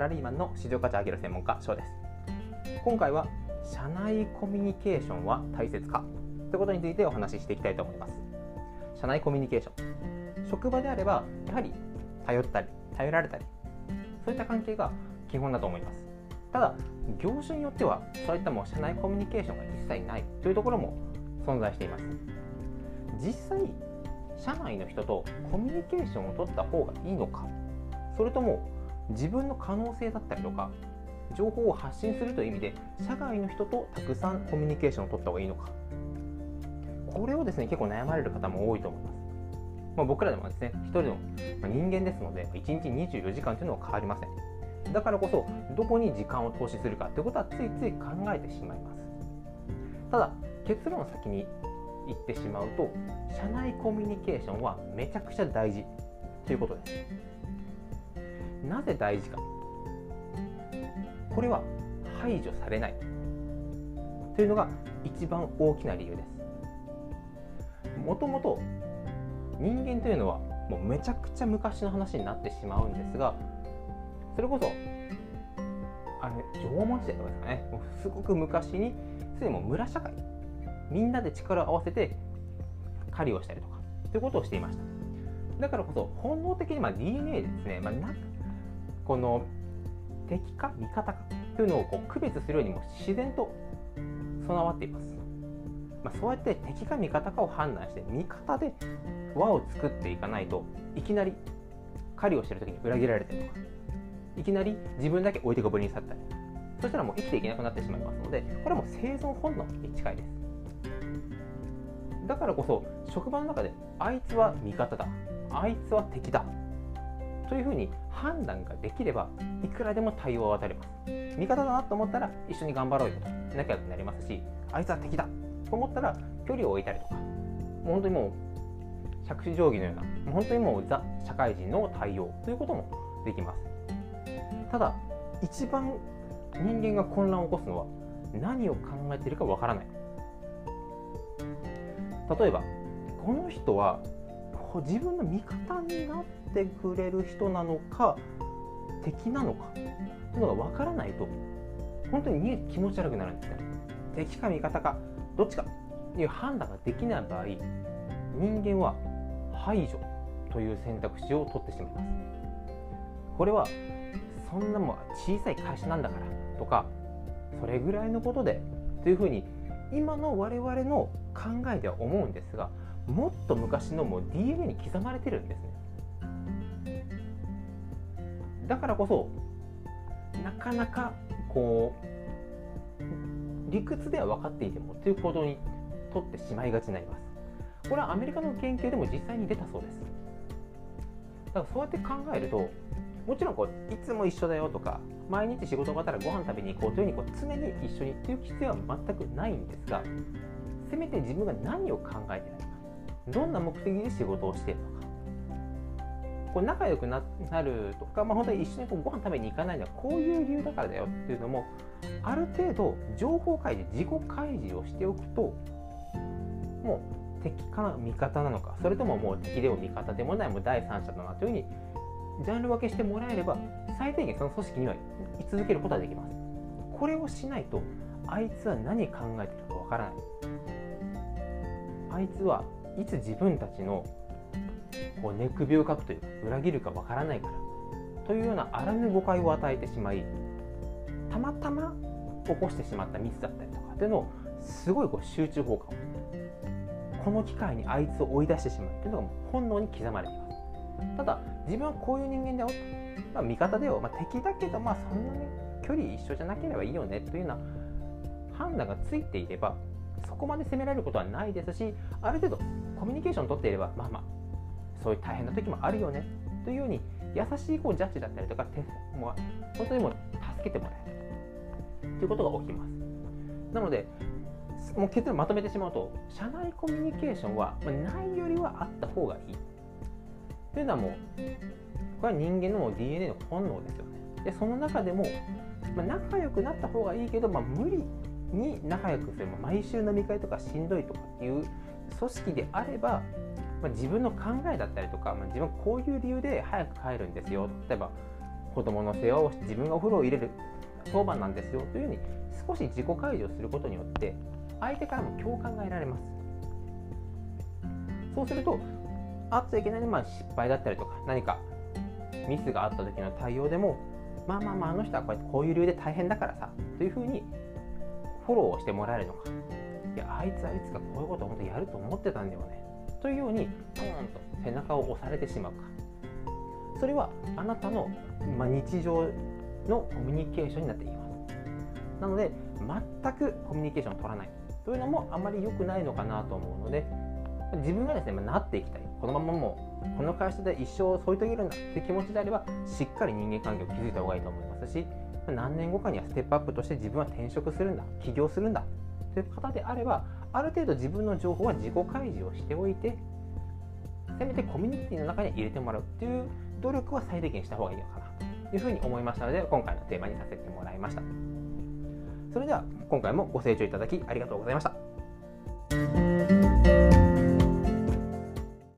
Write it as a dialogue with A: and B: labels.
A: ラリーマンの市場価値上げる専門家翔です。今回は社内コミュニケーションは大切かということについてお話ししていきたいと思います。社内コミュニケーション。職場であればやはり頼ったり頼られたりそういった関係が基本だと思います。ただ業種によってはそういったもう社内コミュニケーションが一切ないというところも存在しています。実際社内の人とコミュニケーションを取った方がいいのかそれとも自分の可能性だったりとか情報を発信するという意味で社外の人とたくさんコミュニケーションを取った方がいいのか。これをですね結構悩まれる方も多いと思います、まあ、僕らでもですね一人の人間ですので1日24時間というのは変わりません。だからこそどこに時間を投資するかということはついつい考えてしまいます。ただ結論を先に言ってしまうと社内コミュニケーションはめちゃくちゃ大事ということです。なぜ大事か。これは排除されない。というのが一番大きな理由です。もともと人間というのはもうめちゃくちゃ昔の話になってしまうんですがそれこそあれ縄文時代とかですかね。もうすごく昔にすでにも村社会。みんなで力を合わせて狩りをしたりとかということをしていました。だからこそ本能的にまあ DNA ですね、まあ、この敵か味方かというのをこう区別するようにも自然と備わっています、まあ、そうやって敵か味方かを判断して味方で輪を作っていかないといきなり狩りをしてる時に裏切られたりとか。いきなり自分だけ置いてこぼりに去ったり。そしたらもう生きていけなくなってしまいますのでこれはもう生存本能に近いです。だからこそ職場の中であいつは味方だ。あいつは敵だ。というふうに判断ができればいくらでも対応は渡ります。味方だなと思ったら一緒に頑張ろうよと仲良くなりますしあいつは敵だと思ったら距離を置いたりとかもう本当にもう着手定規のようなもう本当にもうザ社会人の対応ということもできます。ただ一番人間が混乱を起こすのは何を考えているかわからない。例えばこの人は自分の味方になってくれる人なのか敵なのかというのが分からないと本当に気持ち悪くなるんですね。敵か味方かどっちかという判断ができない場合人間は排除という選択肢を取ってしまいます。これはそんなも小さい会社なんだからとかそれぐらいのことでというふうに今の我々の考えでは思うんですがもっと昔のもう DNA に刻まれてるんですね。だからこそなかなかこう理屈では分かっていてもということにとってしまいがちになります。これはアメリカの研究でも実際に出たそうです。だからそうやって考えるともちろんこういつも一緒だよとか毎日仕事終わったらご飯食べに行こうというようにこう常に一緒にっていう必要は全くないんですがせめて自分が何を考えているのかどんな目的で仕事をしているのかこう仲良くなるとか、まあ、本当に一緒にこうご飯食べに行かないのはこういう理由だからだよっていうのもある程度情報開示自己開示をしておくともう敵かな味方なのかそれとももう敵でも味方でもないもう第三者だなというふうにジャンル分けしてもらえれば最低限その組織には居続けることはできます。これをしないとあいつは何考えてるかわからない。あいつはいつ自分たちのこう寝首をかくというか裏切るかわからないからというようなあらぬ誤解を与えてしまいたまたま起こしてしまったミスだったりとかっていうのをすごいこう集中放火をこの機会にあいつを追い出してしまうっていうのが本能に刻まれています。ただ自分はこういう人間だよ、まあ、味方だよ、まあ、敵だけどまあそんなに距離一緒じゃなければいいよねというような判断がついていればそこまで責められることはないですしある程度コミュニケーションを取っていればまあまあそういう大変な時もあるよね。というように優しいこうジャッジだったりとかもう本当にもう助けてもらえる。ということが起きます。なのでもう結論まとめてしまうと社内コミュニケーションは、ないよりはあった方がいい。というのはもうこれは人間の DNA の本能ですよね。でその中でも、まあ、仲良くなった方がいいけど、まあ、無理に仲良くする、まあ、毎週飲み会とかしんどいとかっていう組織であれば、まあ、自分の考えだったりとか、まあ、自分はこういう理由で早く帰るんですよ。例えば子供の世話をして自分がお風呂を入れる当番なんですよ。というように少し自己開示をすることによって相手からも共感が得られます。そうするとあっちゃいけないまあ失敗だったりとか何かミスがあった時の対応でもまあまあまああの人はこうやってこういう理由で大変だからさというふうにフォローをしてもらえるのか。いやあいつはいつかこういうことを本当にやると思ってたんだよねというようにポーンと背中を押されてしまうか。それはあなたの、ま、日常のコミュニケーションになっています。なので全くコミュニケーションを取らない。というのもあまり良くないのかなと思うので自分がですね、ま、なっていきたい。このままもうこの会社で一生添い遂げるんだという気持ちであればしっかり人間関係を築いた方がいいと思いますし何年後かにはステップアップとして自分は転職するんだ起業するんだという方であればある程度自分の情報は自己開示をしておいてせめてコミュニティの中に入れてもらうっていう努力は最低限した方がいいのかなというふうに思いましたので今回のテーマにさせてもらいました。それでは今回もご清聴いただきありがとうございました。